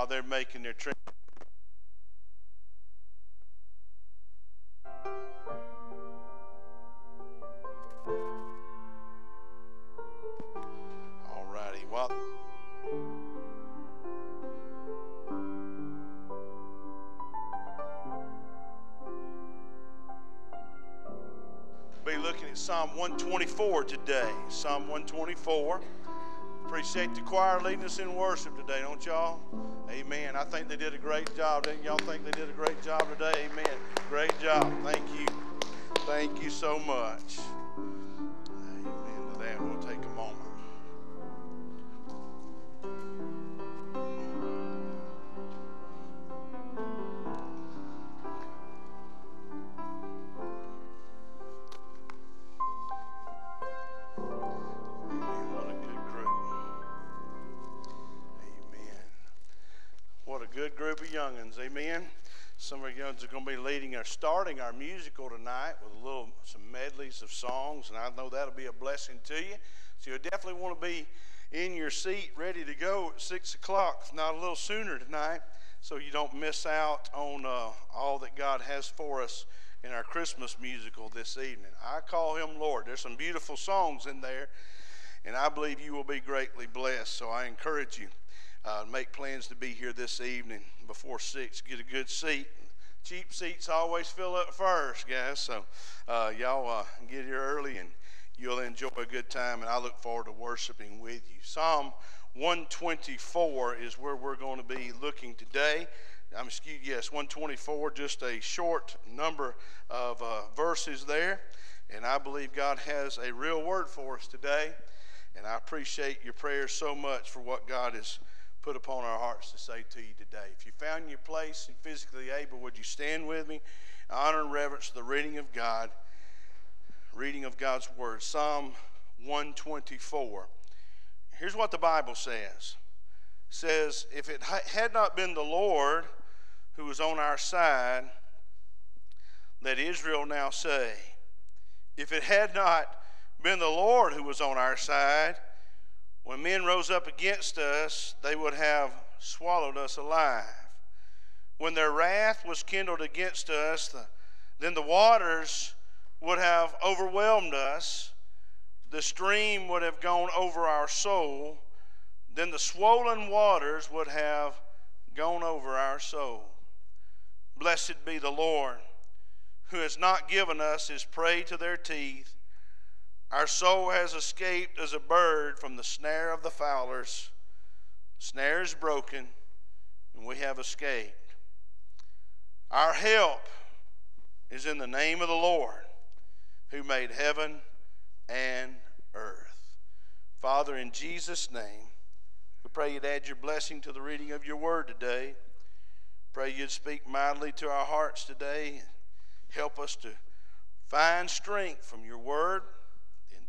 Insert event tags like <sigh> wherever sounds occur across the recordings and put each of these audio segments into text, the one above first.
while they're making their trip. All righty. Well, be looking at Psalm 124 today. Psalm 124. Appreciate the choir leading us in worship today, don't y'all? Amen. I think they did a great job. Didn't y'all think they did a great job today? Amen. Great job. Thank you. Thank you so much. Are going to be leading or starting our musical tonight with a little some medleys of songs, and I know that'll be a blessing to you. So you definitely want to be in your seat, ready to go at six o'clock, if not a little sooner tonight, so you don't miss out on uh, all that God has for us in our Christmas musical this evening. I call him Lord. There's some beautiful songs in there, and I believe you will be greatly blessed. So I encourage you. Uh, make plans to be here this evening before six. Get a good seat. Cheap seats always fill up first, guys. So uh, y'all uh, get here early and you'll enjoy a good time. And I look forward to worshiping with you. Psalm 124 is where we're going to be looking today. I'm excuse yes, 124, just a short number of uh, verses there. And I believe God has a real word for us today. And I appreciate your prayers so much for what God has put upon our hearts to say to you today. If you found your place and physically able, would you stand with me? Honor and reverence the reading of God, reading of God's word. Psalm 124. Here's what the Bible says. It says, if it had not been the Lord who was on our side, let Israel now say, if it had not been the Lord who was on our side, when men rose up against us, they would have swallowed us alive. When their wrath was kindled against us, the, then the waters would have overwhelmed us. The stream would have gone over our soul. Then the swollen waters would have gone over our soul. Blessed be the Lord, who has not given us his prey to their teeth. Our soul has escaped as a bird from the snare of the fowlers. The snare is broken, and we have escaped. Our help is in the name of the Lord, who made heaven and earth. Father, in Jesus' name, we pray you'd add your blessing to the reading of your word today. Pray you'd speak mightily to our hearts today. Help us to find strength from your word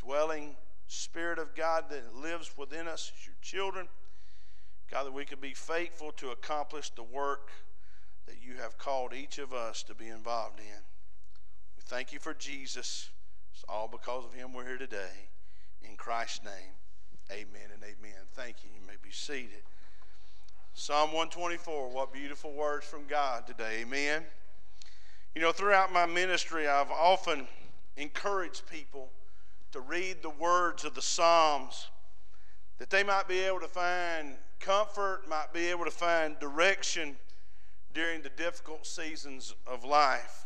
dwelling Spirit of God that lives within us as your children. God, that we could be faithful to accomplish the work that you have called each of us to be involved in. We thank you for Jesus. It's all because of him we're here today. In Christ's name, amen and amen. Thank you. You may be seated. Psalm 124, what beautiful words from God today. Amen. You know, throughout my ministry, I've often encouraged people to read the words of the Psalms that they might be able to find comfort, might be able to find direction during the difficult seasons of life.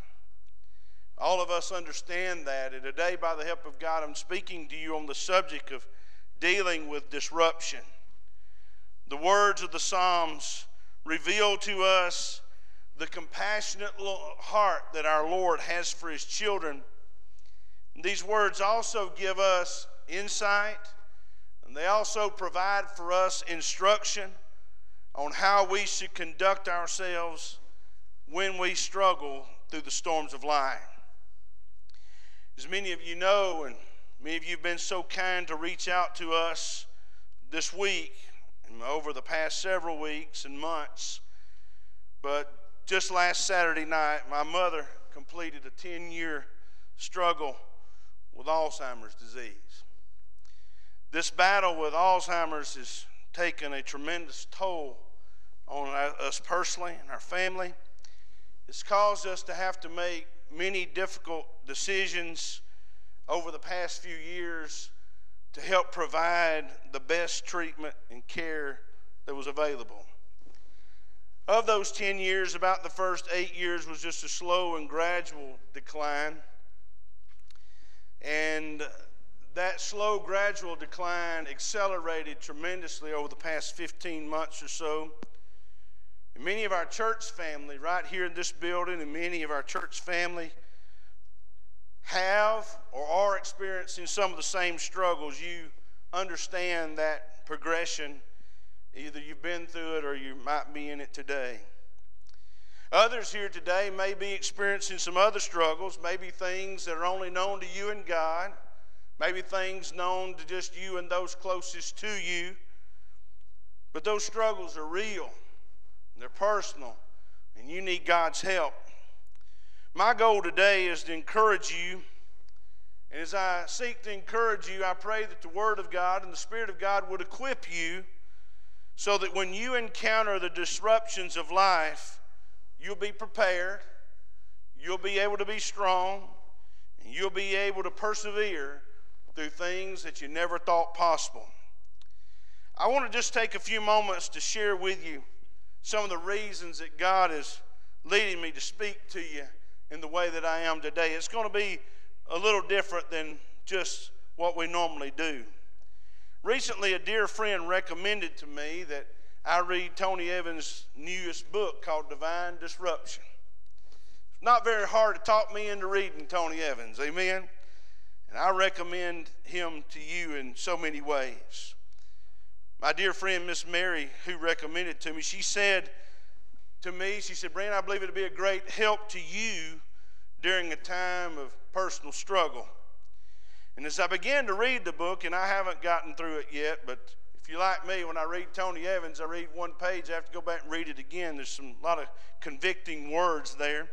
All of us understand that. And today, by the help of God, I'm speaking to you on the subject of dealing with disruption. The words of the Psalms reveal to us the compassionate heart that our Lord has for his children these words also give us insight, and they also provide for us instruction on how we should conduct ourselves when we struggle through the storms of life. As many of you know, and many of you have been so kind to reach out to us this week and over the past several weeks and months, but just last Saturday night, my mother completed a 10 year struggle with Alzheimer's disease. This battle with Alzheimer's has taken a tremendous toll on us personally and our family. It's caused us to have to make many difficult decisions over the past few years to help provide the best treatment and care that was available. Of those 10 years, about the first eight years was just a slow and gradual decline. And that slow, gradual decline accelerated tremendously over the past 15 months or so. And many of our church family, right here in this building, and many of our church family have or are experiencing some of the same struggles. You understand that progression. Either you've been through it or you might be in it today. Others here today may be experiencing some other struggles, maybe things that are only known to you and God, maybe things known to just you and those closest to you. But those struggles are real, they're personal, and you need God's help. My goal today is to encourage you. And as I seek to encourage you, I pray that the Word of God and the Spirit of God would equip you so that when you encounter the disruptions of life, you'll be prepared, you'll be able to be strong, and you'll be able to persevere through things that you never thought possible. I want to just take a few moments to share with you some of the reasons that God is leading me to speak to you in the way that I am today. It's going to be a little different than just what we normally do. Recently, a dear friend recommended to me that I read Tony Evans' newest book called Divine Disruption. It's not very hard to talk me into reading Tony Evans, amen? And I recommend him to you in so many ways. My dear friend, Miss Mary, who recommended to me, she said, to me. She said, Brandon, I believe it'll be a great help to you during a time of personal struggle. And as I began to read the book, and I haven't gotten through it yet, but if you like me, when I read Tony Evans, I read one page, I have to go back and read it again. There's some a lot of convicting words there.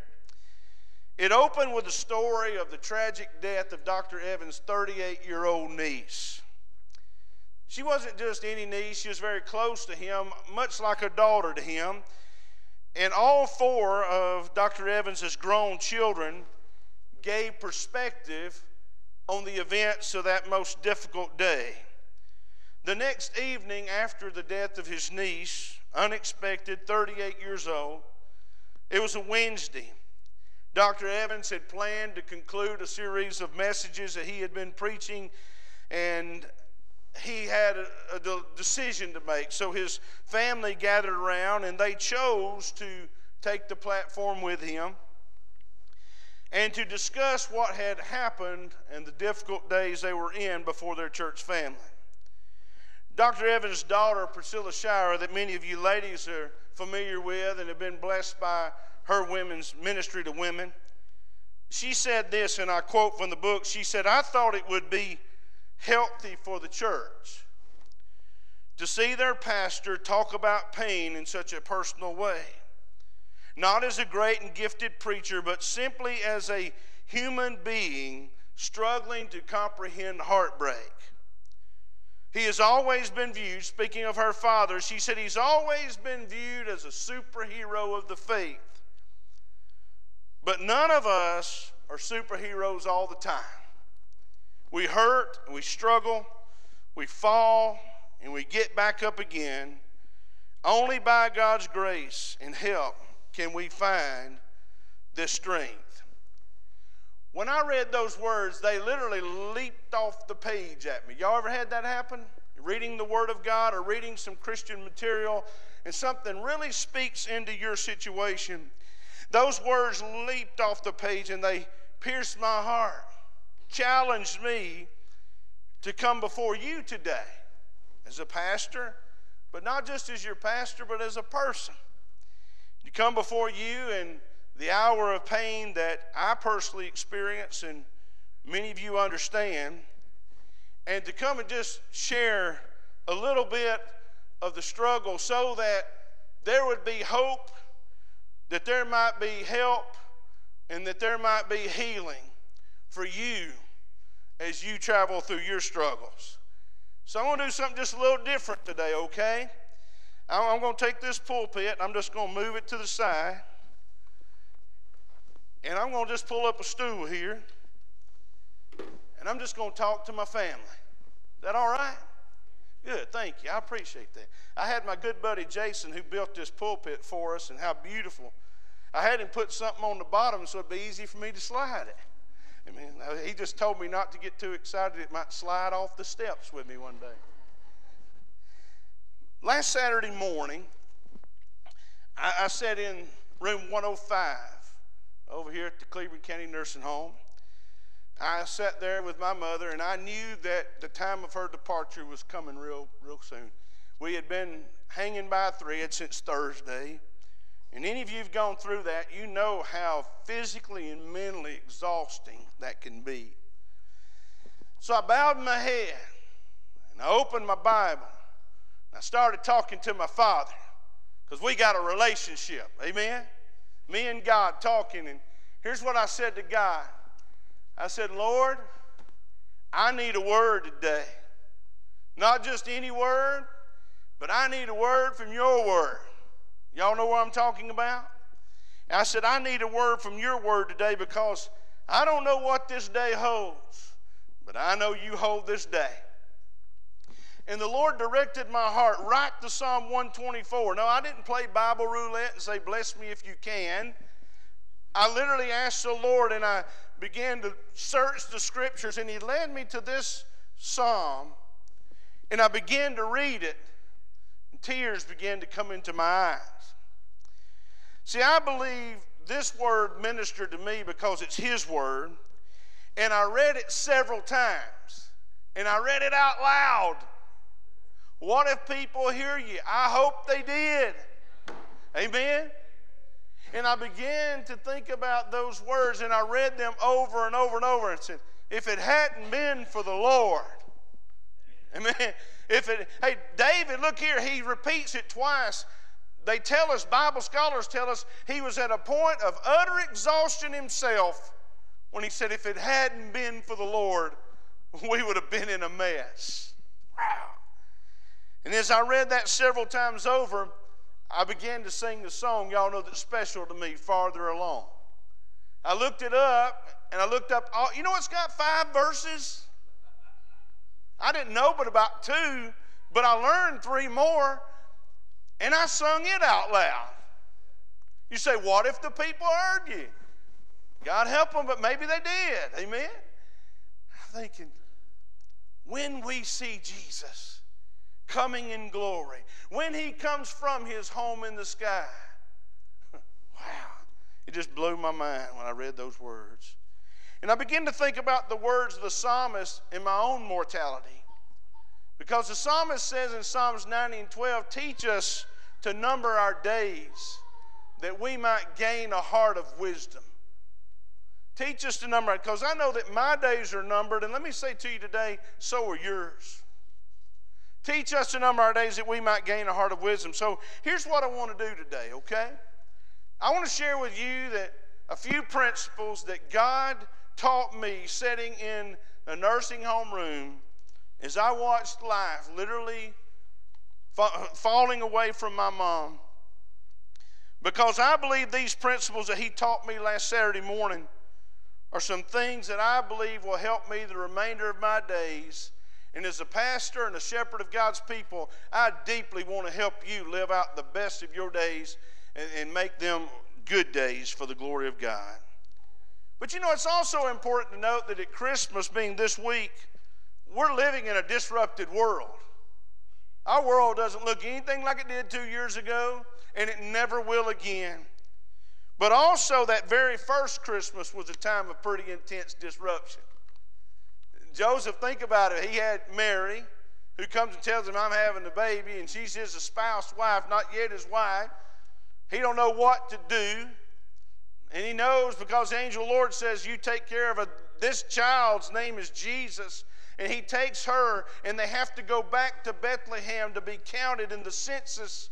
It opened with the story of the tragic death of Dr. Evans' 38 year old niece. She wasn't just any niece, she was very close to him, much like a daughter to him. And all four of Dr. Evans' grown children gave perspective on the events of that most difficult day. The next evening after the death of his niece, unexpected, 38 years old, it was a Wednesday. Dr. Evans had planned to conclude a series of messages that he had been preaching, and he had a, a, decision to make. So his family gathered around and they chose to take the platform with him and to discuss what had happened and the difficult days they were in before their church family. Dr. Evans' daughter, Priscilla Shirer, that many of you ladies are familiar with and have been blessed by her women's ministry to women, she said this, and I quote from the book She said, I thought it would be healthy for the church to see their pastor talk about pain in such a personal way. Not as a great and gifted preacher, but simply as a human being struggling to comprehend heartbreak. He has always been viewed, speaking of her father, she said he's always been viewed as a superhero of the faith. But none of us are superheroes all the time. We hurt, we struggle, we fall, and we get back up again. Only by God's grace and help can we find this strength. When I read those words, they literally leaped off the page at me. Y'all ever had that happen? reading the Word of God or reading some Christian material, and something really speaks into your situation. Those words leaped off the page and they pierced my heart challenged me to come before you today as a pastor, but not just as your pastor, but as a person. To come before you in the hour of pain that I personally experience and many of you understand, and to come and just share a little bit of the struggle so that there would be hope, that there might be help, and that there might be healing for you as you travel through your struggles. So I'm going to do something just a little different today, okay? I'm going to take this pulpit, I'm just going to move it to the side, and I'm going to just pull up a stool here, and I'm just going to talk to my family. Is that all right? Good, thank you. I appreciate that. I had my good buddy Jason who built this pulpit for us, and how beautiful. I had him put something on the bottom so it'd be easy for me to slide it. I mean, he just told me not to get too excited. It might slide off the steps with me one day. Last Saturday morning, I, I sat in room 105 over here at the Cleburne County Nursing Home. I sat there with my mother, and I knew that the time of her departure was coming real, real soon. We had been hanging by a thread since Thursday. And any of you who've gone through that, you know how physically and mentally exhausting that can be. So I bowed my head and I opened my Bible and I started talking to my father because we got a relationship. Amen? Me and God talking. And here's what I said to God I said, Lord, I need a word today. Not just any word, but I need a word from your word. Y'all know what I'm talking about? I said, I need a word from your word today because I don't know what this day holds, but I know you hold this day. And the Lord directed my heart right to Psalm 124. No, I didn't play Bible roulette and say, Bless me if you can. I literally asked the Lord and I began to search the scriptures, and He led me to this psalm. And I began to read it, and tears began to come into my eyes. See, I believe this word ministered to me because it's His word, and I read it several times, and I read it out loud. What if people hear you? I hope they did. Amen? And I began to think about those words, and I read them over and over and over and said, if it hadn't been for the Lord, amen. <laughs> If it, hey, David, look here, he repeats it twice. They tell us, Bible scholars tell us, he was at a point of utter exhaustion himself when he said, If it hadn't been for the Lord, <laughs> we would have been in a mess. Wow. And as I read that several times over, I began to sing the song, y'all know that's special to me, Farther Along. I looked it up, and I looked up, all, you know it's got five verses? I didn't know but about two, but I learned three more and I sung it out loud. You say, What if the people heard you? God help them, but maybe they did. Amen? I'm thinking, when we see Jesus coming in glory, when he comes from his home in the sky, <laughs> wow, it just blew my mind when I read those words. And I begin to think about the words of the psalmist in my own mortality. Because the psalmist says in Psalms 90 and 12, teach us to number our days that we might gain a heart of wisdom. Teach us to number because I know that my days are numbered, and let me say to you today, so are yours. Teach us to number our days that we might gain a heart of wisdom. So here's what I want to do today, okay? I want to share with you that a few principles that God taught me sitting in a nursing home room as I watched life literally falling away from my mom. Because I believe these principles that he taught me last Saturday morning are some things that I believe will help me the remainder of my days. And as a pastor and a shepherd of God's people, I deeply want to help you live out the best of your days and, and make them good days for the glory of God. But you know, it's also important to note that at Christmas being this week, we're living in a disrupted world. Our world doesn't look anything like it did two years ago, and it never will again. But also, that very first Christmas was a time of pretty intense disruption. Joseph, think about it. He had Mary, who comes and tells him, I'm having the baby, and she's his espoused wife, not yet his wife. He don't know what to do. And he knows because the angel Lord says, You take care of a, this child's name is Jesus and he takes her, and they have to go back to Bethlehem to be counted in the census.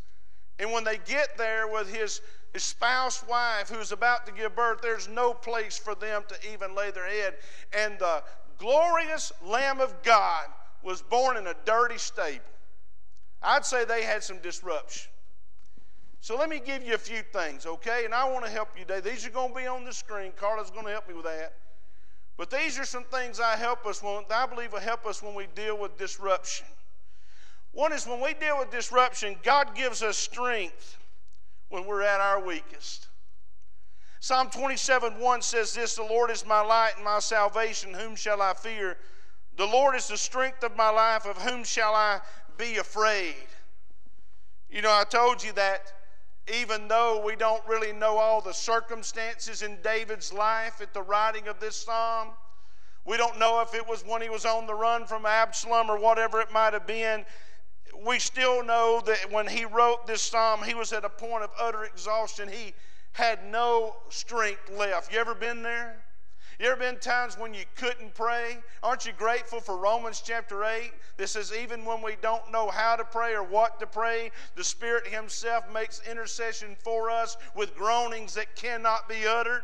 And when they get there with his, spouse wife who's about to give birth, there's no place for them to even lay their head. And the glorious Lamb of God was born in a dirty stable. I'd say they had some disruption. So let me give you a few things, okay? And I want to help you today. These are going to be on the screen. Carla's going to help me with that. But these are some things I help us when, I believe will help us when we deal with disruption. One is when we deal with disruption, God gives us strength when we're at our weakest. Psalm 27 1 says this The Lord is my light and my salvation. Whom shall I fear? The Lord is the strength of my life. Of whom shall I be afraid? You know, I told you that even though we don't really know all the circumstances in David's life at the writing of this psalm, we don't know if it was when he was on the run from Absalom or whatever it might have been. We still know that when he wrote this psalm, he was at a point of utter exhaustion. He had no strength left. You ever been there? You ever been times when you couldn't pray? Aren't you grateful for Romans chapter 8? This says, even when we don't know how to pray or what to pray, the Spirit Himself makes intercession for us with groanings that cannot be uttered.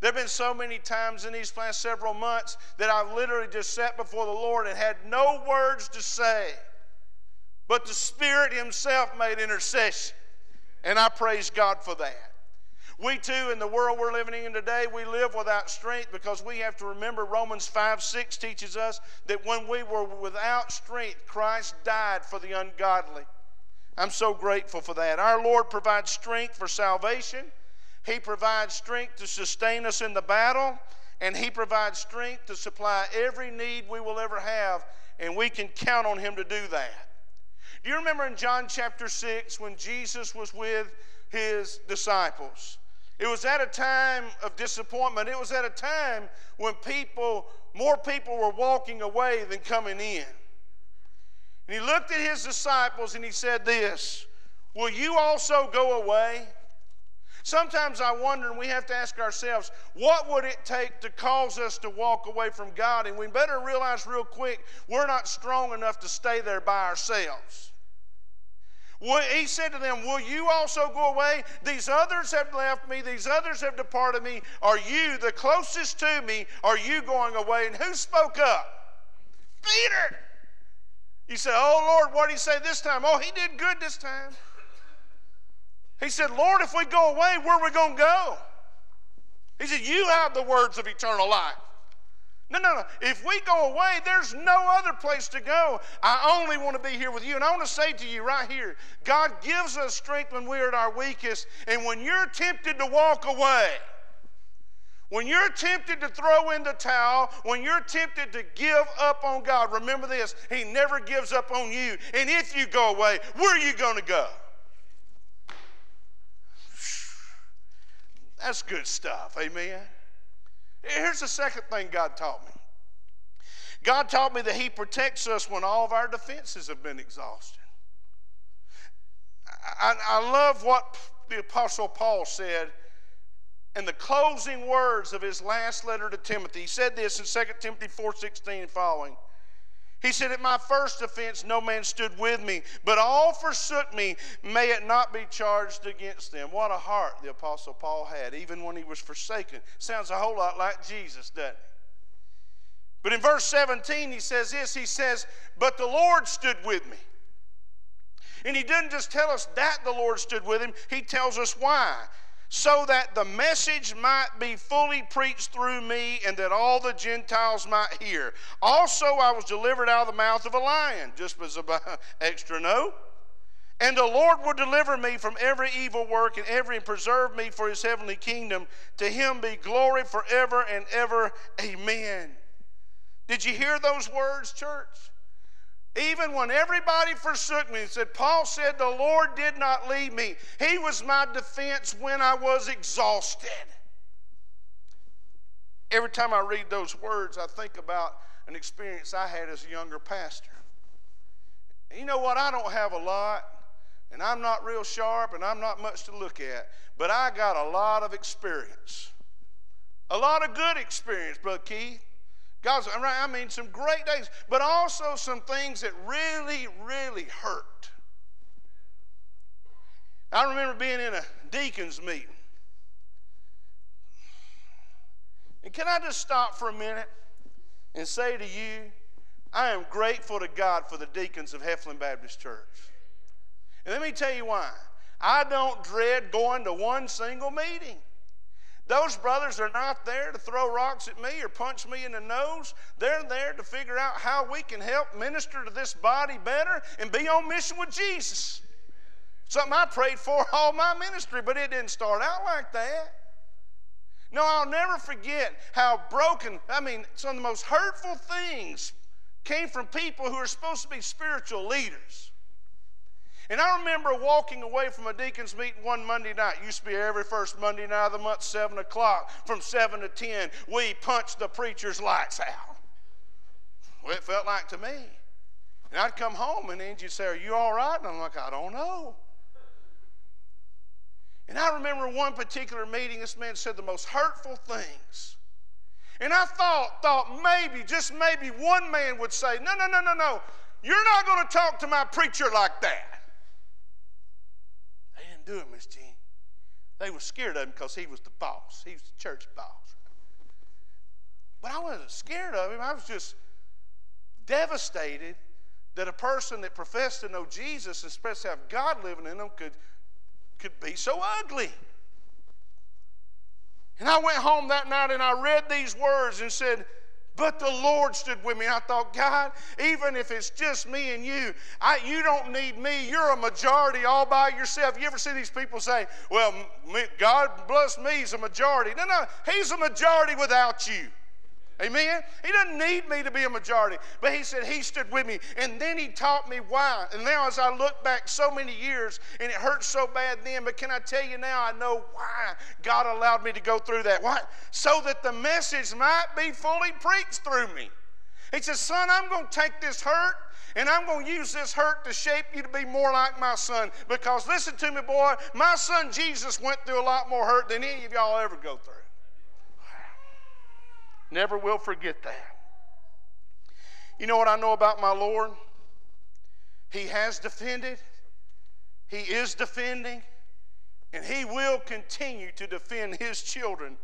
There have been so many times in these past several months that I've literally just sat before the Lord and had no words to say, but the Spirit Himself made intercession. And I praise God for that. We too, in the world we're living in today, we live without strength because we have to remember Romans 5 6 teaches us that when we were without strength, Christ died for the ungodly. I'm so grateful for that. Our Lord provides strength for salvation, He provides strength to sustain us in the battle, and He provides strength to supply every need we will ever have, and we can count on Him to do that. Do you remember in John chapter 6 when Jesus was with His disciples? It was at a time of disappointment. It was at a time when people, more people were walking away than coming in. And he looked at his disciples and he said, This, will you also go away? Sometimes I wonder, and we have to ask ourselves, what would it take to cause us to walk away from God? And we better realize real quick, we're not strong enough to stay there by ourselves. He said to them, Will you also go away? These others have left me, these others have departed me. Are you, the closest to me, are you going away? And who spoke up? Peter. You say, Oh Lord, what did he say this time? Oh, he did good this time. He said, Lord, if we go away, where are we going to go? He said, You have the words of eternal life. No, no, no. If we go away, there's no other place to go. I only want to be here with you. And I want to say to you right here God gives us strength when we're at our weakest. And when you're tempted to walk away, when you're tempted to throw in the towel, when you're tempted to give up on God, remember this He never gives up on you. And if you go away, where are you going to go? That's good stuff. Amen. Here's the second thing God taught me God taught me that He protects us when all of our defenses have been exhausted. I, I love what the Apostle Paul said in the closing words of his last letter to Timothy. He said this in 2 Timothy 4:16 and following. He said, At my first offense, no man stood with me, but all forsook me. May it not be charged against them. What a heart the Apostle Paul had, even when he was forsaken. Sounds a whole lot like Jesus, doesn't it? But in verse 17, he says this He says, But the Lord stood with me. And he didn't just tell us that the Lord stood with him, he tells us why so that the message might be fully preached through me and that all the Gentiles might hear. Also, I was delivered out of the mouth of a lion, just as an <laughs> extra note. And the Lord will deliver me from every evil work and every and preserve me for his heavenly kingdom. To him be glory forever and ever. Amen. Did you hear those words, church? Even when everybody forsook me, said, Paul said, the Lord did not leave me. He was my defense when I was exhausted. Every time I read those words, I think about an experience I had as a younger pastor. You know what? I don't have a lot, and I'm not real sharp, and I'm not much to look at, but I got a lot of experience. A lot of good experience, Brother Keith. God's, I mean, some great days, but also some things that really, really hurt. I remember being in a deacon's meeting. And can I just stop for a minute and say to you, I am grateful to God for the deacons of Heflin Baptist Church. And let me tell you why. I don't dread going to one single meeting. Those brothers are not there to throw rocks at me or punch me in the nose. They're there to figure out how we can help minister to this body better and be on mission with Jesus. Something I prayed for <laughs> all my ministry, but it didn't start out like that. No, I'll never forget how broken, I mean, some of the most hurtful things came from people who are supposed to be spiritual leaders. And I remember walking away from a deacon's meeting one Monday night. It used to be every first Monday night of the month, 7 o'clock. From 7 to 10, we punched the preacher's lights out. Well, it felt like to me. And I'd come home and Angie'd say, Are you all right? And I'm like, I don't know. And I remember one particular meeting, this man said the most hurtful things. And I thought, thought maybe, just maybe one man would say, No, no, no, no, no. You're not going to talk to my preacher like that. Didn't do it, Miss Jean. They were scared of him because he was the boss. He was the church boss. But I wasn't scared of him. I was just devastated that a person that professed to know Jesus to have God living in them could could be so ugly. And I went home that night and I read these words and said, but the Lord stood with me. I thought, God, even if it's just me and you, I, you don't need me. You're a majority all by yourself. You ever see these people say, well, God bless me, he's a majority. No, no, he's a majority without you. Amen? He doesn't need me to be a majority, but he said he stood with me. And then he taught me why. And now, as I look back so many years, and it hurts so bad then, but can I tell you now, I know why God allowed me to go through that. Why? So that the message might be fully preached through me. He says, Son, I'm going to take this hurt and I'm going to use this hurt to shape you to be more like my son. Because listen to me, boy, my son Jesus went through a lot more hurt than any of y'all ever go through. Never will forget that. You know what I know about my Lord? He has defended, He is defending, and He will continue to defend His children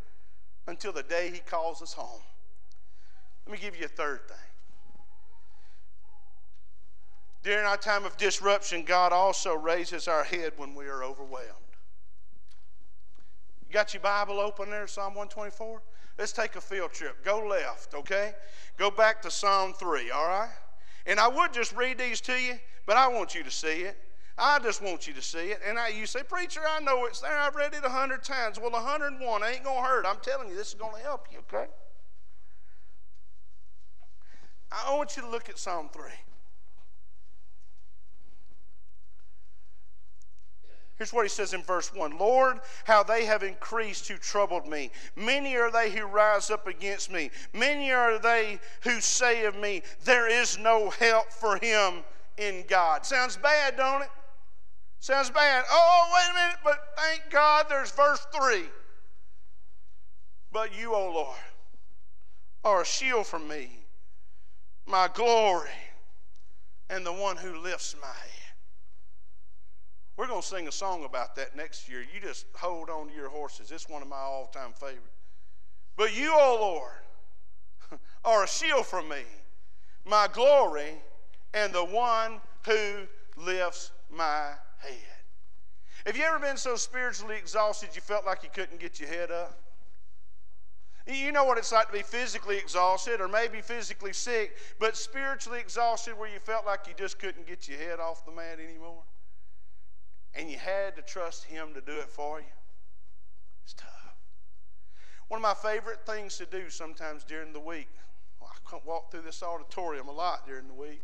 until the day He calls us home. Let me give you a third thing. During our time of disruption, God also raises our head when we are overwhelmed. You got your Bible open there, Psalm 124? Let's take a field trip. Go left, okay? Go back to Psalm 3, all right? And I would just read these to you, but I want you to see it. I just want you to see it. And I, you say, Preacher, I know it's there. I've read it a hundred times. Well, 101 ain't going to hurt. I'm telling you, this is going to help you, okay? I want you to look at Psalm 3. Here's what he says in verse 1 Lord, how they have increased who troubled me. Many are they who rise up against me. Many are they who say of me, There is no help for him in God. Sounds bad, don't it? Sounds bad. Oh, wait a minute, but thank God there's verse 3. But you, O Lord, are a shield for me, my glory, and the one who lifts my head. We're going to sing a song about that next year. You just hold on to your horses. It's one of my all time favorites. But you, O Lord, <laughs> are a shield for me, my glory, and the one who lifts my head. Have you ever been so spiritually exhausted you felt like you couldn't get your head up? You know what it's like to be physically exhausted or maybe physically sick, but spiritually exhausted where you felt like you just couldn't get your head off the mat anymore? And you had to trust Him to do it for you, it's tough. One of my favorite things to do sometimes during the week, I walk through this auditorium a lot during the week.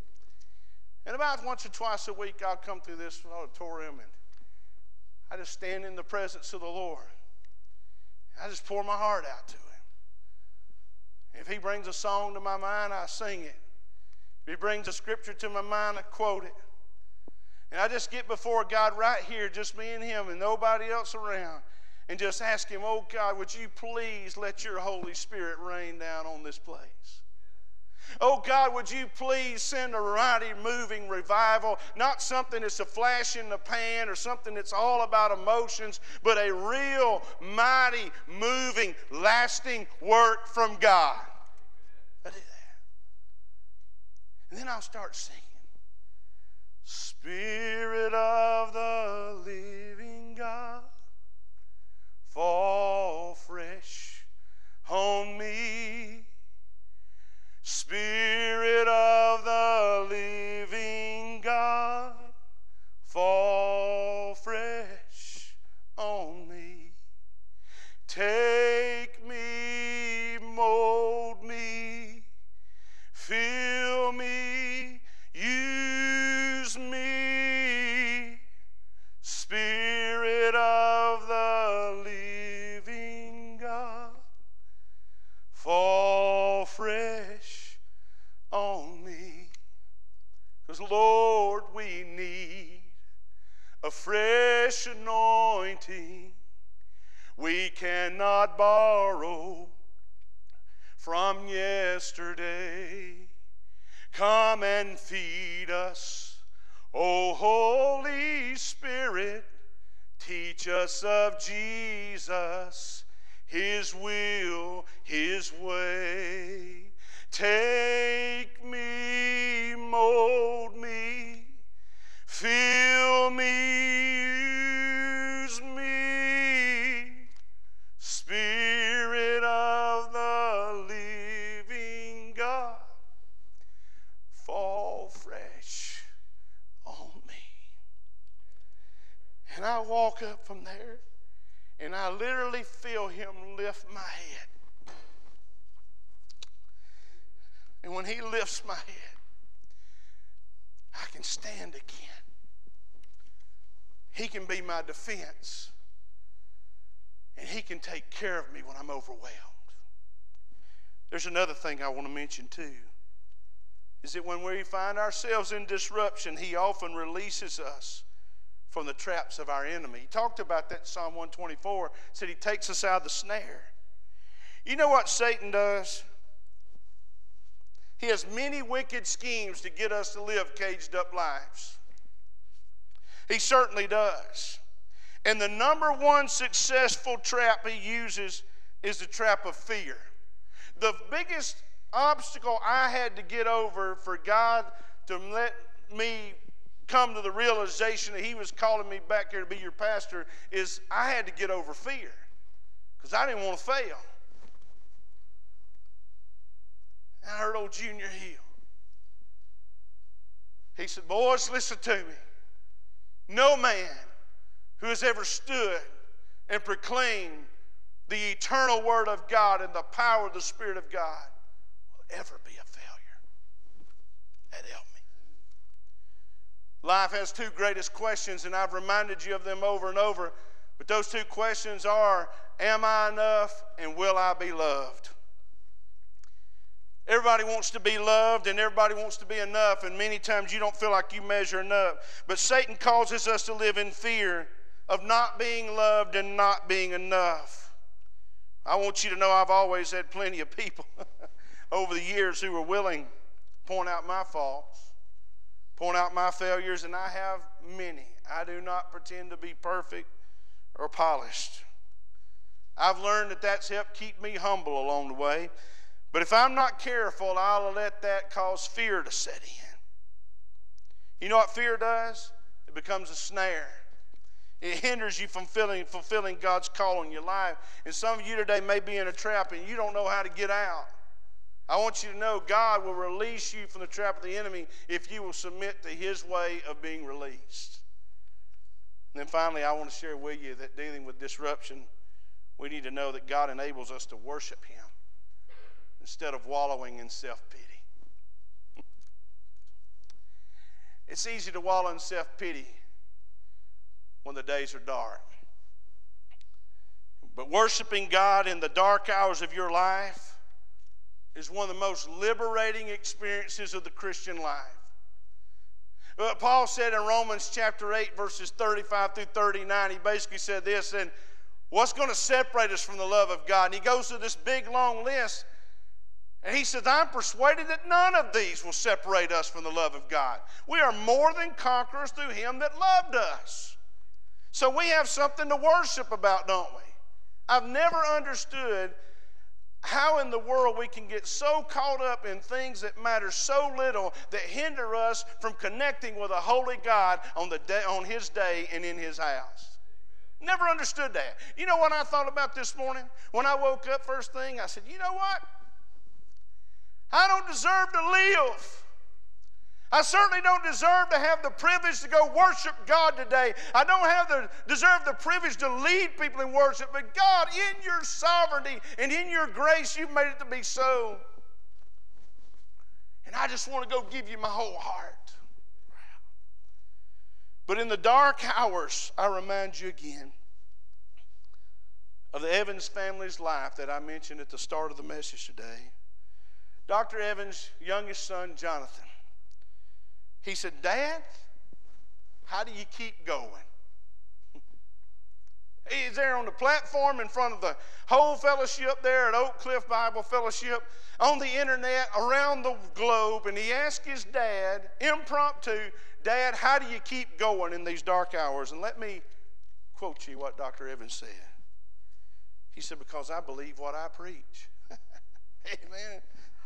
And about once or twice a week, I'll come through this auditorium and I just stand in the presence of the Lord. I just pour my heart out to Him. If He brings a song to my mind, I sing it. If He brings a scripture to my mind, I quote it. And I just get before God right here, just me and Him and nobody else around, and just ask Him, Oh God, would you please let your Holy Spirit rain down on this place? Oh God, would you please send a mighty moving revival, not something that's a flash in the pan or something that's all about emotions, but a real, mighty, moving, lasting work from God. I do that. And then I'll start singing. Spirit of the living God, fall fresh on me. Spirit of the living cannot borrow from yesterday. Come and feed us, O Holy Spirit. Teach us of Jesus, His will, walk up from there, and I literally feel Him lift my head. And when He lifts my head, I can stand again. He can be my defense, and He can take care of me when I'm overwhelmed. There's another thing I want to mention too is that when we find ourselves in disruption, He often releases us from the traps of our enemy. He talked about that in Psalm 124, said He takes us out of the snare. You know what Satan does? He has many wicked schemes to get us to live caged up lives. He certainly does. And the number one successful trap he uses is the trap of fear. The biggest obstacle I had to get over for God to let me come to the realization that he was calling me back here to be your pastor is I had to get over fear because I didn't want to fail. And I heard old Junior Hill. He said, Boys, listen to me. No man who has ever stood and proclaimed the eternal Word of God and the power of the Spirit of God will ever be a failure. That helped. Life has two greatest questions, and I've reminded you of them over and over. But those two questions are Am I enough and will I be loved? Everybody wants to be loved and everybody wants to be enough, and many times you don't feel like you measure enough. But Satan causes us to live in fear of not being loved and not being enough. I want you to know I've always had plenty of people <laughs> over the years who were willing to point out my faults, point out my failures, and I have many. I do not pretend to be perfect or polished. I've learned that that's helped keep me humble along the way. But if I'm not careful, I'll let that cause fear to set in. You know what fear does? It becomes a snare. It hinders you from fulfilling, God's call on your life. And some of you today may be in a trap and you don't know how to get out. I want you to know God will release you from the trap of the enemy if you will submit to His way of being released. And then finally, I want to share with you that dealing with disruption, we need to know that God enables us to worship Him instead of wallowing in self pity. <laughs> it's easy to wallow in self pity when the days are dark. But worshiping God in the dark hours of your life is one of the most liberating experiences of the Christian life. But Paul said in Romans chapter 8, verses 35 through 39, he basically said this, and what's going to separate us from the love of God? And he goes through this big long list and he says, I'm persuaded that none of these will separate us from the love of God. We are more than conquerors through him that loved us. So we have something to worship about, don't we? I've never understood how in the world we can get so caught up in things that matter so little that hinder us from connecting with a holy God on, the day, on His day and in His house. Never understood that. You know what I thought about this morning? When I woke up first thing, I said, you know what? I don't deserve to live. I certainly don't deserve to have the privilege to go worship God today. I don't have the deserve the privilege to lead people in worship, but God, in your sovereignty and in your grace, you've made it to be so. And I just want to go give you my whole heart. But in the dark hours, I remind you again of the Evans family's life that I mentioned at the start of the message today. Dr. Evans' youngest son, Jonathan, he said, Dad, how do you keep going? <laughs> He's there on the platform in front of the whole fellowship there at Oak Cliff Bible Fellowship, on the internet, around the globe, and he asked his dad, impromptu, Dad, how do you keep going in these dark hours? And let me quote you what Dr. Evans said. He said, Because I believe what I preach. <laughs> Amen.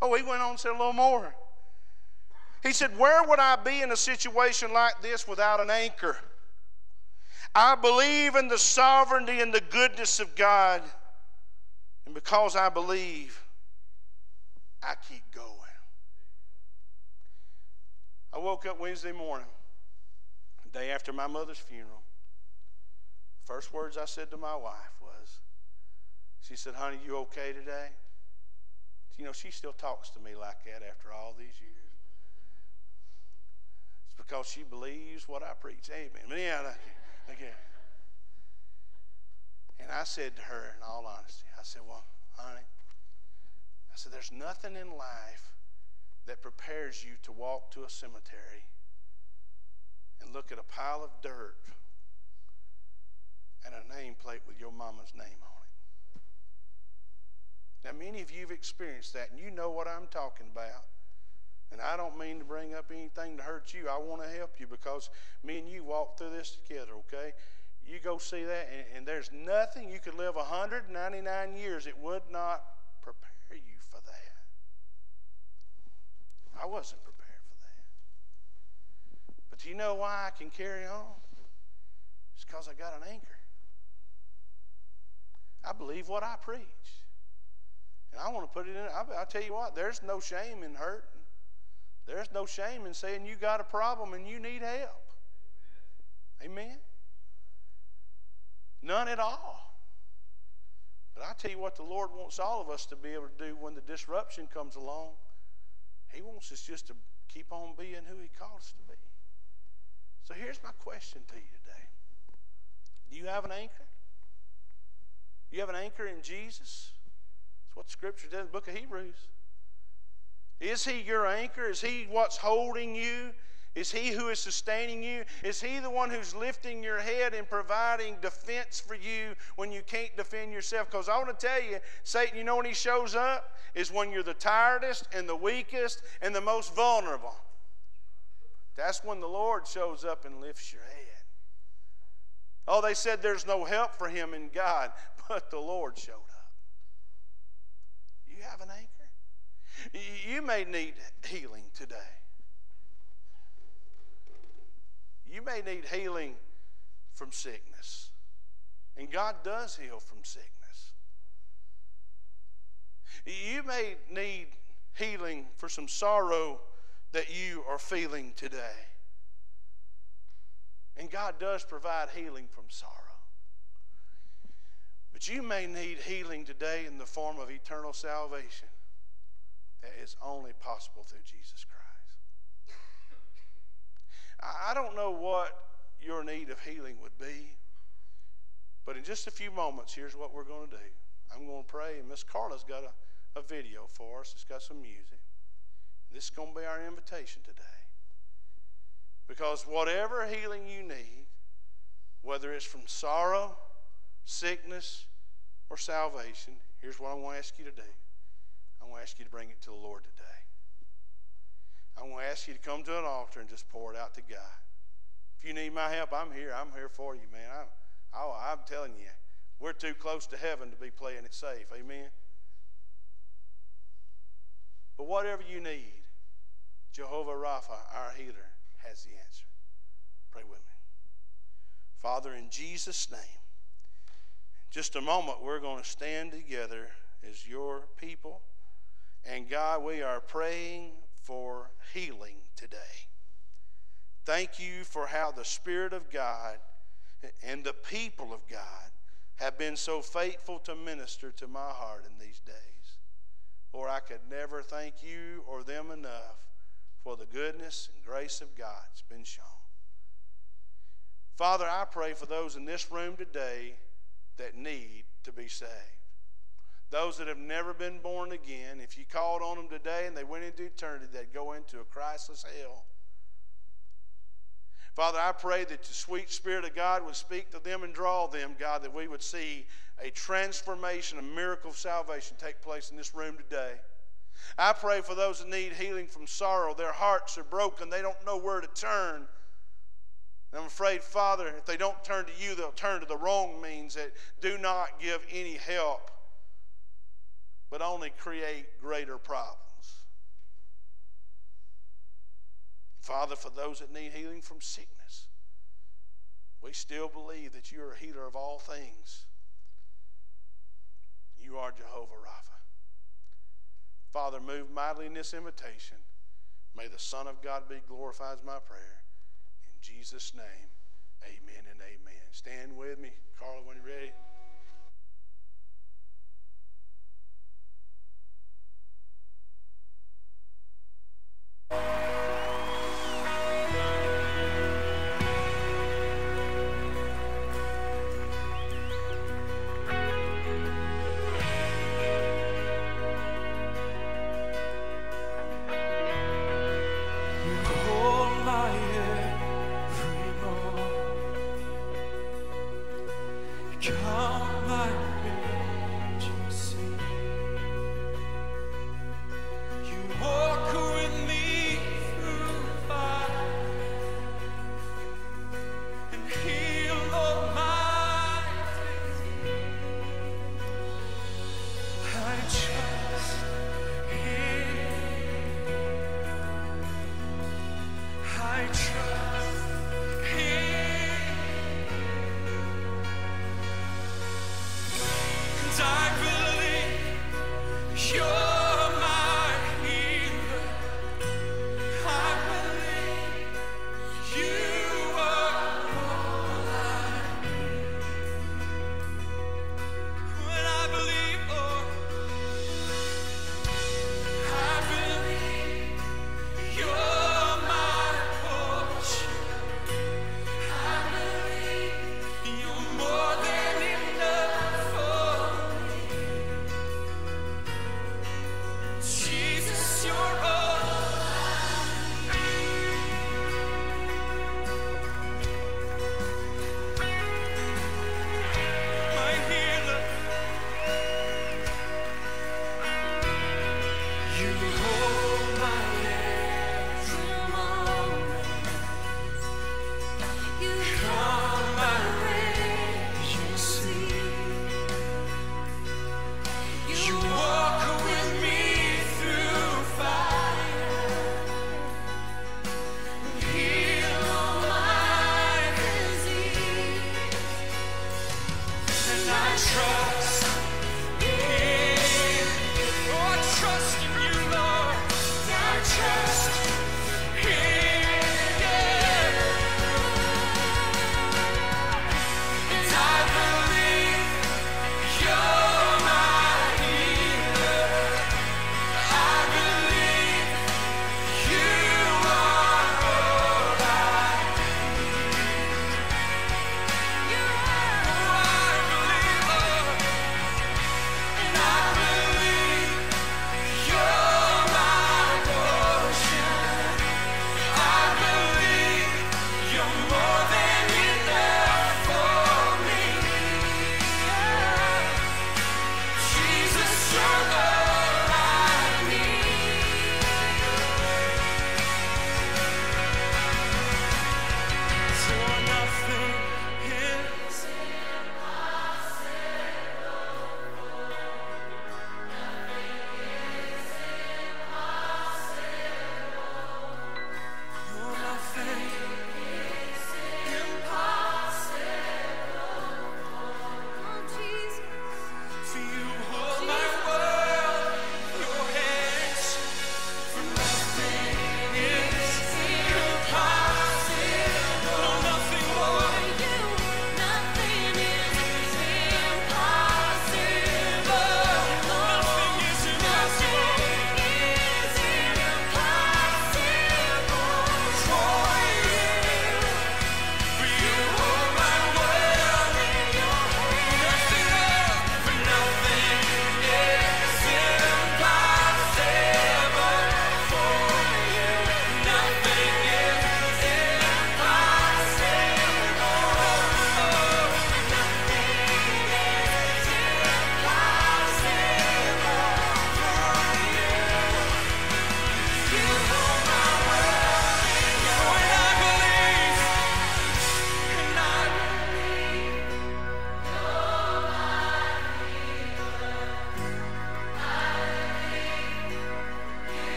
Oh, he went on and said a little more. He said, Where would I be in a situation like this without an anchor? I believe in the sovereignty and the goodness of God. And because I believe, I keep going. I woke up Wednesday morning, the day after my mother's funeral. First words I said to my wife was, She said, Honey, you okay today? You know, she still talks to me like that after all these years because she believes what I preach. Amen. But yeah, again. And I said to her, in all honesty, I said, Well, honey, I said, there's nothing in life that prepares you to walk to a cemetery and look at a pile of dirt and a nameplate with your mama's name on it. Now, many of you have experienced that, and you know what I'm talking about. And I don't mean to bring up anything to hurt you. I want to help you because me and you walk through this together, okay? You go see that, and, and there's nothing you could live 199 years, it would not prepare you for that. I wasn't prepared for that. But do you know why I can carry on? It's because I got an anchor. I believe what I preach. And I want to put it in. I, I tell you what, there's no shame in hurt. There's no shame in saying you got a problem and you need help. Amen. Amen. None at all. But I tell you what, the Lord wants all of us to be able to do when the disruption comes along. He wants us just to keep on being who He called us to be. So here's my question to you today Do you have an anchor? You have an anchor in Jesus? That's what the Scripture does in the book of Hebrews. Is He your anchor? Is He what's holding you? Is He who is sustaining you? Is He the one who's lifting your head and providing defense for you when you can't defend yourself? Because I want to tell you, Satan, you know when he shows up? Is when you're the tiredest and the weakest and the most vulnerable. That's when the Lord shows up and lifts your head. Oh, they said there's no help for him in God, <laughs> but the Lord showed up. You have an anchor. You may need healing today. You may need healing from sickness. And God does heal from sickness. You may need healing for some sorrow that you are feeling today. And God does provide healing from sorrow. But you may need healing today in the form of eternal salvation that is only possible through Jesus Christ. I don't know what your need of healing would be, but in just a few moments, here's what we're going to do. I'm going to pray, and Miss Carla's got a, a video for us. It's got some music. This is going to be our invitation today. Because whatever healing you need, whether it's from sorrow, sickness, or salvation, here's what I want to ask you to do. I want to ask you to bring it to the Lord today. I want to ask you to come to an altar and just pour it out to God. If you need my help, I'm here. I'm here for you, man. I'm, oh, I'm telling you, we're too close to heaven to be playing it safe. Amen. But whatever you need, Jehovah Rapha, our healer, has the answer. Pray with me. Father, in Jesus' name, in just a moment, we're going to stand together as your people. And God, we are praying for healing today. Thank you for how the Spirit of God and the people of God have been so faithful to minister to my heart in these days. Or I could never thank you or them enough for the goodness and grace of God that's been shown. Father, I pray for those in this room today that need to be saved. Those that have never been born again, if you called on them today and they went into eternity, they'd go into a Christless hell. Father, I pray that the sweet Spirit of God would speak to them and draw them, God, that we would see a transformation, a miracle of salvation take place in this room today. I pray for those that need healing from sorrow. Their hearts are broken, they don't know where to turn. And I'm afraid, Father, if they don't turn to you, they'll turn to the wrong means that do not give any help, but only create greater problems. Father, for those that need healing from sickness, we still believe that you are a healer of all things. You are Jehovah Rapha. Father, move mightily in this invitation. May the Son of God be glorified, is my prayer. In Jesus' name, amen and amen. Stand with me, Carla, when you're ready.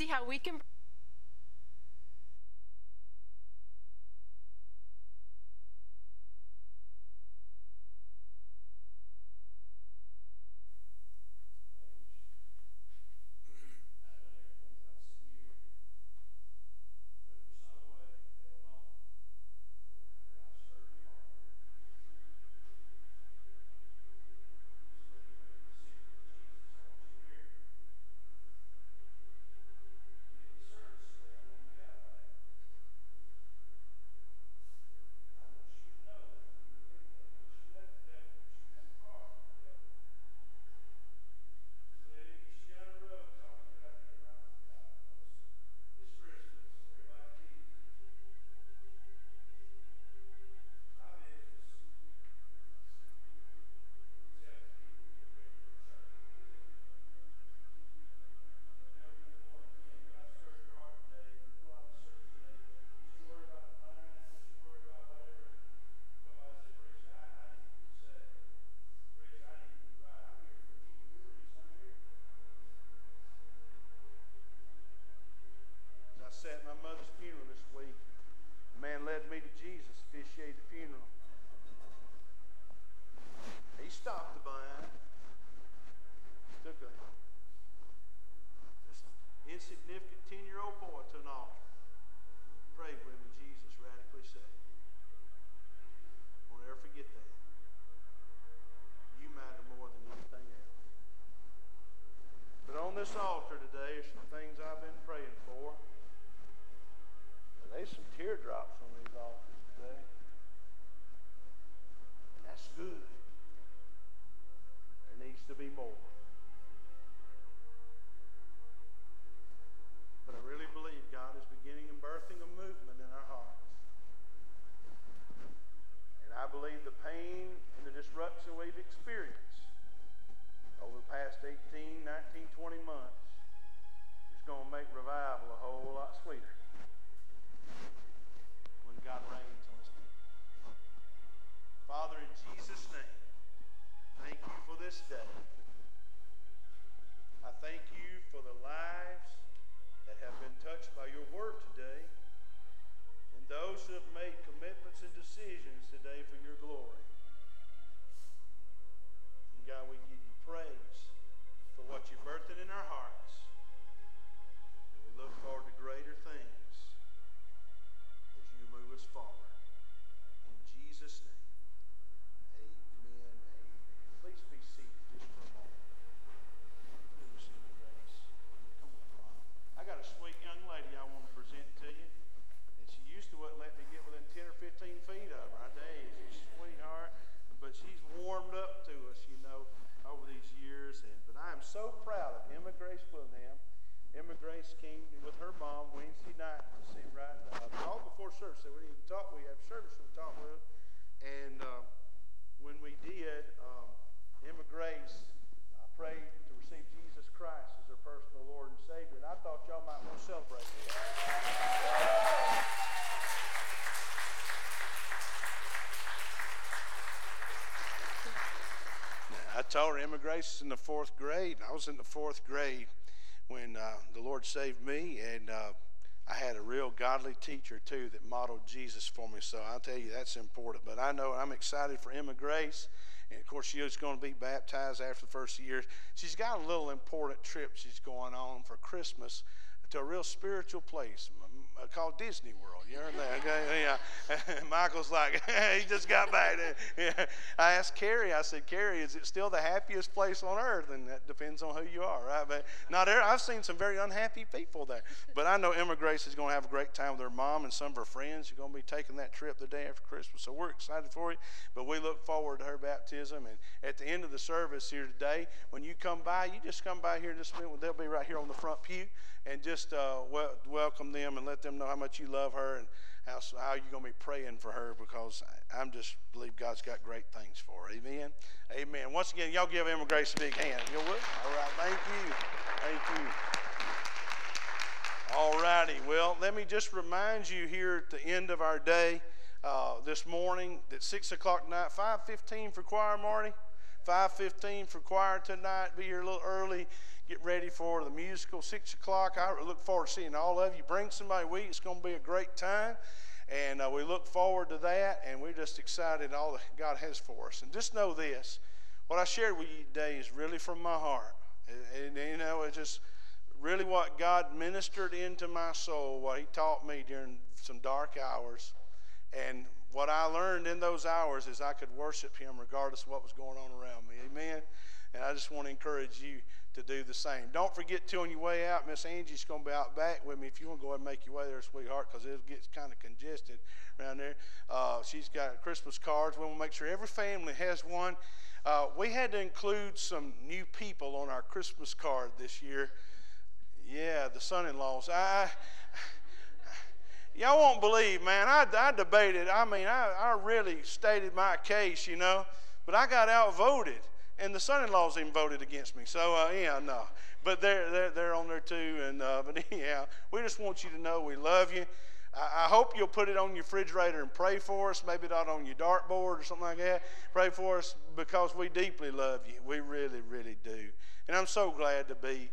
See how we can this altar today are some things I've been praying for. There's some teardrops on these altars today. And That's good. There needs to be more. But I really believe God is beginning and birthing a movement in our hearts. And I believe the pain and the disruption we've experienced over the past 18, 19, 20 months is going to make revival a whole lot sweeter when God reigns on his people. Father, in Jesus' name, thank you for this day. I thank you for the lives that have been touched by your word today and those who have made commitments and decisions today for your glory. And God, we give praise for what you're birthing in our hearts. And we look forward to greater things as you move us forward. Emma Grace Emma Grace came with her mom Wednesday night to see right uh, all before service. We didn't even talk. We have service we talk with, and uh, when we did, um, Emma Grace uh, prayed to receive Jesus Christ as her personal Lord and Savior. And I thought y'all might want to celebrate that. I told her Emma Grace in the fourth grade. I was in the fourth grade when uh, the Lord saved me, and uh, I had a real godly teacher too that modeled Jesus for me. So I'll tell you that's important. But I know I'm excited for Emma Grace, and of course she is going to be baptized after the first year. She's got a little important trip she's going on for Christmas to a real spiritual place Uh, called Disney World. You heard that? Okay? Yeah. <laughs> Michael's like, <laughs> he just got back. <laughs> Yeah. I asked Carrie, I said, Carrie, is it still the happiest place on earth? And that depends on who you are, right? But not there. I've seen some very unhappy people there. But I know Emma Grace is going to have a great time with her mom and some of her friends. are going to be taking that trip the day after Christmas. So we're excited for it. But we look forward to her baptism. And at the end of the service here today, when you come by, you just come by here in just a minute. They'll be right here on the front pew. And just uh, wel- welcome them and let them know how much you love her and how, how you're going to be praying for her because I, am just believe God's got great things for her. Amen. Amen. Once again, y'all give Emma Grace a big hand. You will? All right. Thank you. Thank you. All righty. Well, let me just remind you here at the end of our day uh, this morning that 6 o'clock tonight, 5.15 for choir, Marty. 5.15 for choir tonight. Be here a little early get ready for the musical, 6 o'clock. I look forward to seeing all of you. Bring somebody with. It's going to be a great time. And uh, we look forward to that, and we're just excited all that God has for us. And just know this what I shared with you today is really from my heart. And, and you know, it's just really what God ministered into my soul, what He taught me during some dark hours. And what I learned in those hours is I could worship Him regardless of what was going on around me. Amen. And I just want to encourage you to do the same. Don't forget to on your way out, Miss Angie's going to be out back with me. If you want to go ahead and make your way there, sweetheart, because it gets kind of congested around there. Uh, she's got Christmas cards. We want to make sure every family has one. Uh, we had to include some new people on our Christmas card this year. Yeah, the son-in-laws. I, y'all won't believe, man. I, I debated. I mean, I, I really stated my case, you know, but I got outvoted and the son-in-laws even voted against me. So uh, yeah, no. But they're they're they're on there too. And uh, <laughs> but anyhow, we just want you to know we love you. I, I hope you'll put it on your refrigerator and pray for us. Maybe not on your dartboard or something like that. Pray for us because we deeply love you. We really, really do. And I'm so glad to be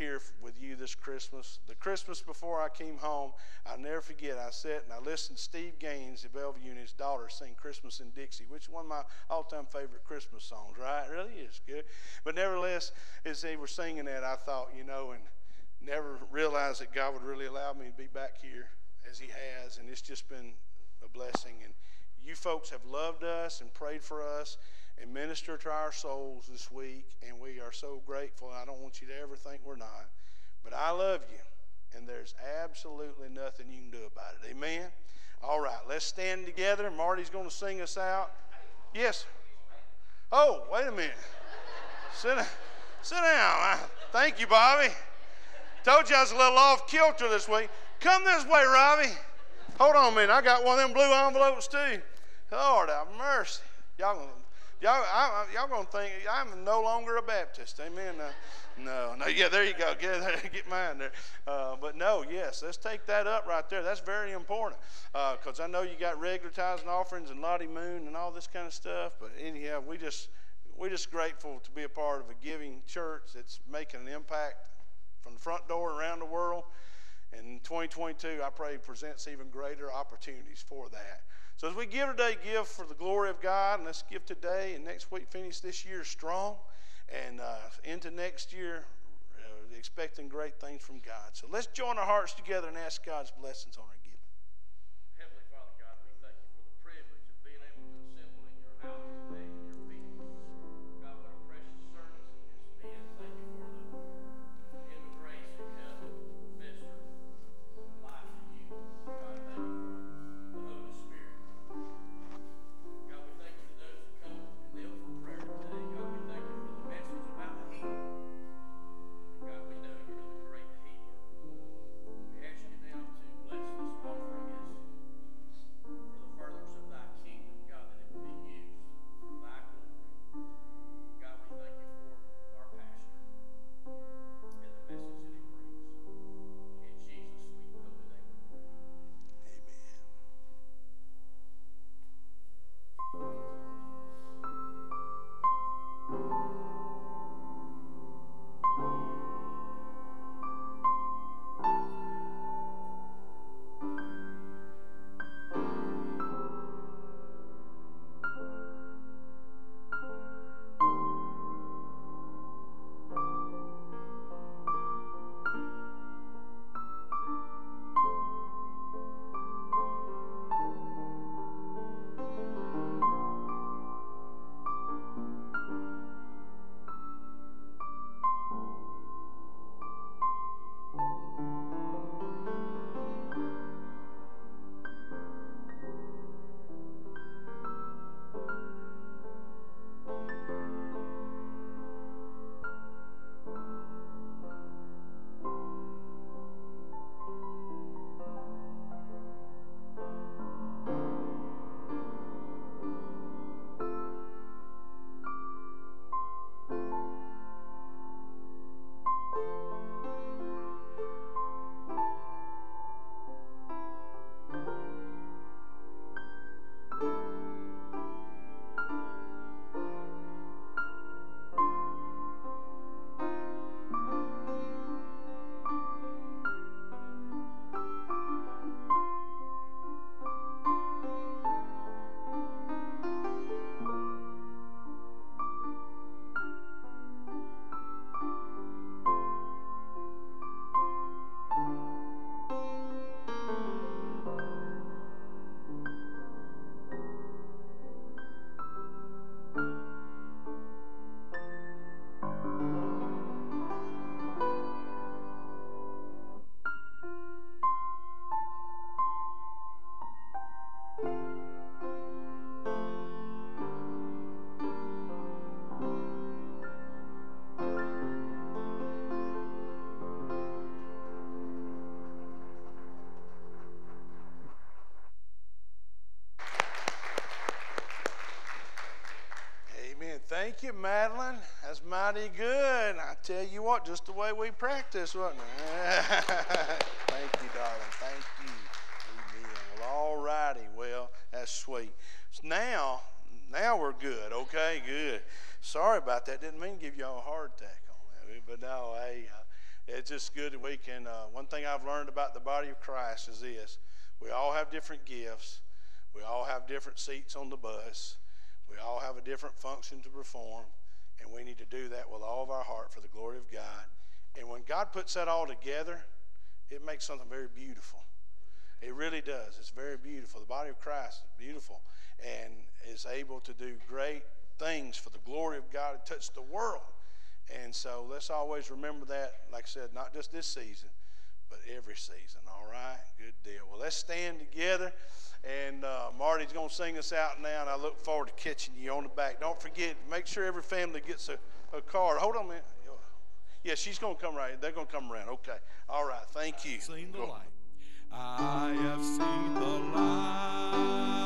here with you this Christmas. The Christmas before I came home, I'll never forget. I sat and I listened to Steve Gaines, the Bellevue and his daughter, sing Christmas in Dixie, which is one of my all time favorite Christmas songs, right? It really is good. But nevertheless, as they were singing that, I thought, you know, and never realized that God would really allow me to be back here as He has. And it's just been a blessing. And you folks have loved us and prayed for us and minister to our souls this week, and we are so grateful. I don't want you to ever think we're not. But I love you, and there's absolutely nothing you can do about it. Amen? All right, let's stand together. Marty's going to sing us out. Yes. Oh, wait a minute. sit, down. sit down. Thank you, Bobby. Told you I was a little off kilter this week. Come this way, Robbie. Hold on a minute. I got one of them blue envelopes too. Lord have mercy. Y'all Y'all, I, y'all gonna think I'm no longer a Baptist. Amen. Uh, no, no, yeah, there you go. Get, <laughs> get mine there. Uh, but no, yes, let's take that up right there. That's very important because uh, I know you got regular tithes and offerings and Lottie Moon and all this kind of stuff. But anyhow, we just we're just grateful to be a part of a giving church that's making an impact from the front door around the world. And 2022, I pray, presents even greater opportunities for that. So as we give today, give for the glory of God, and let's give today and next week finish this year strong, and uh, into next year uh, expecting great things from God. So let's join our hearts together and ask God's blessings on our Madeline. That's mighty good. I tell you what, just the way we practice, wasn't it? <laughs> Thank you, darling. Thank you. Amen. Well, all righty. Well, that's sweet. So now, now we're good. Okay, good. Sorry about that. Didn't mean to give y'all a heart attack on that. But no, hey, uh, it's just good that we can. Uh, one thing I've learned about the body of Christ is this we all have different gifts, we all have different seats on the bus. We all have a different function to perform, and we need to do that with all of our heart for the glory of God. And when God puts that all together, it makes something very beautiful. It really does. It's very beautiful. The body of Christ is beautiful and is able to do great things for the glory of God and touch the world. And so let's always remember that, like I said, not just this season, but every season. All right? Good deal. Well, let's stand together. And uh, Marty's going to sing us out now, and I look forward to catching you on the back. Don't forget, make sure every family gets a, a card. Hold on a minute. Yeah, she's going to come right. They're going to come around. Okay. All right. Thank you. Seen the light. I have seen the light.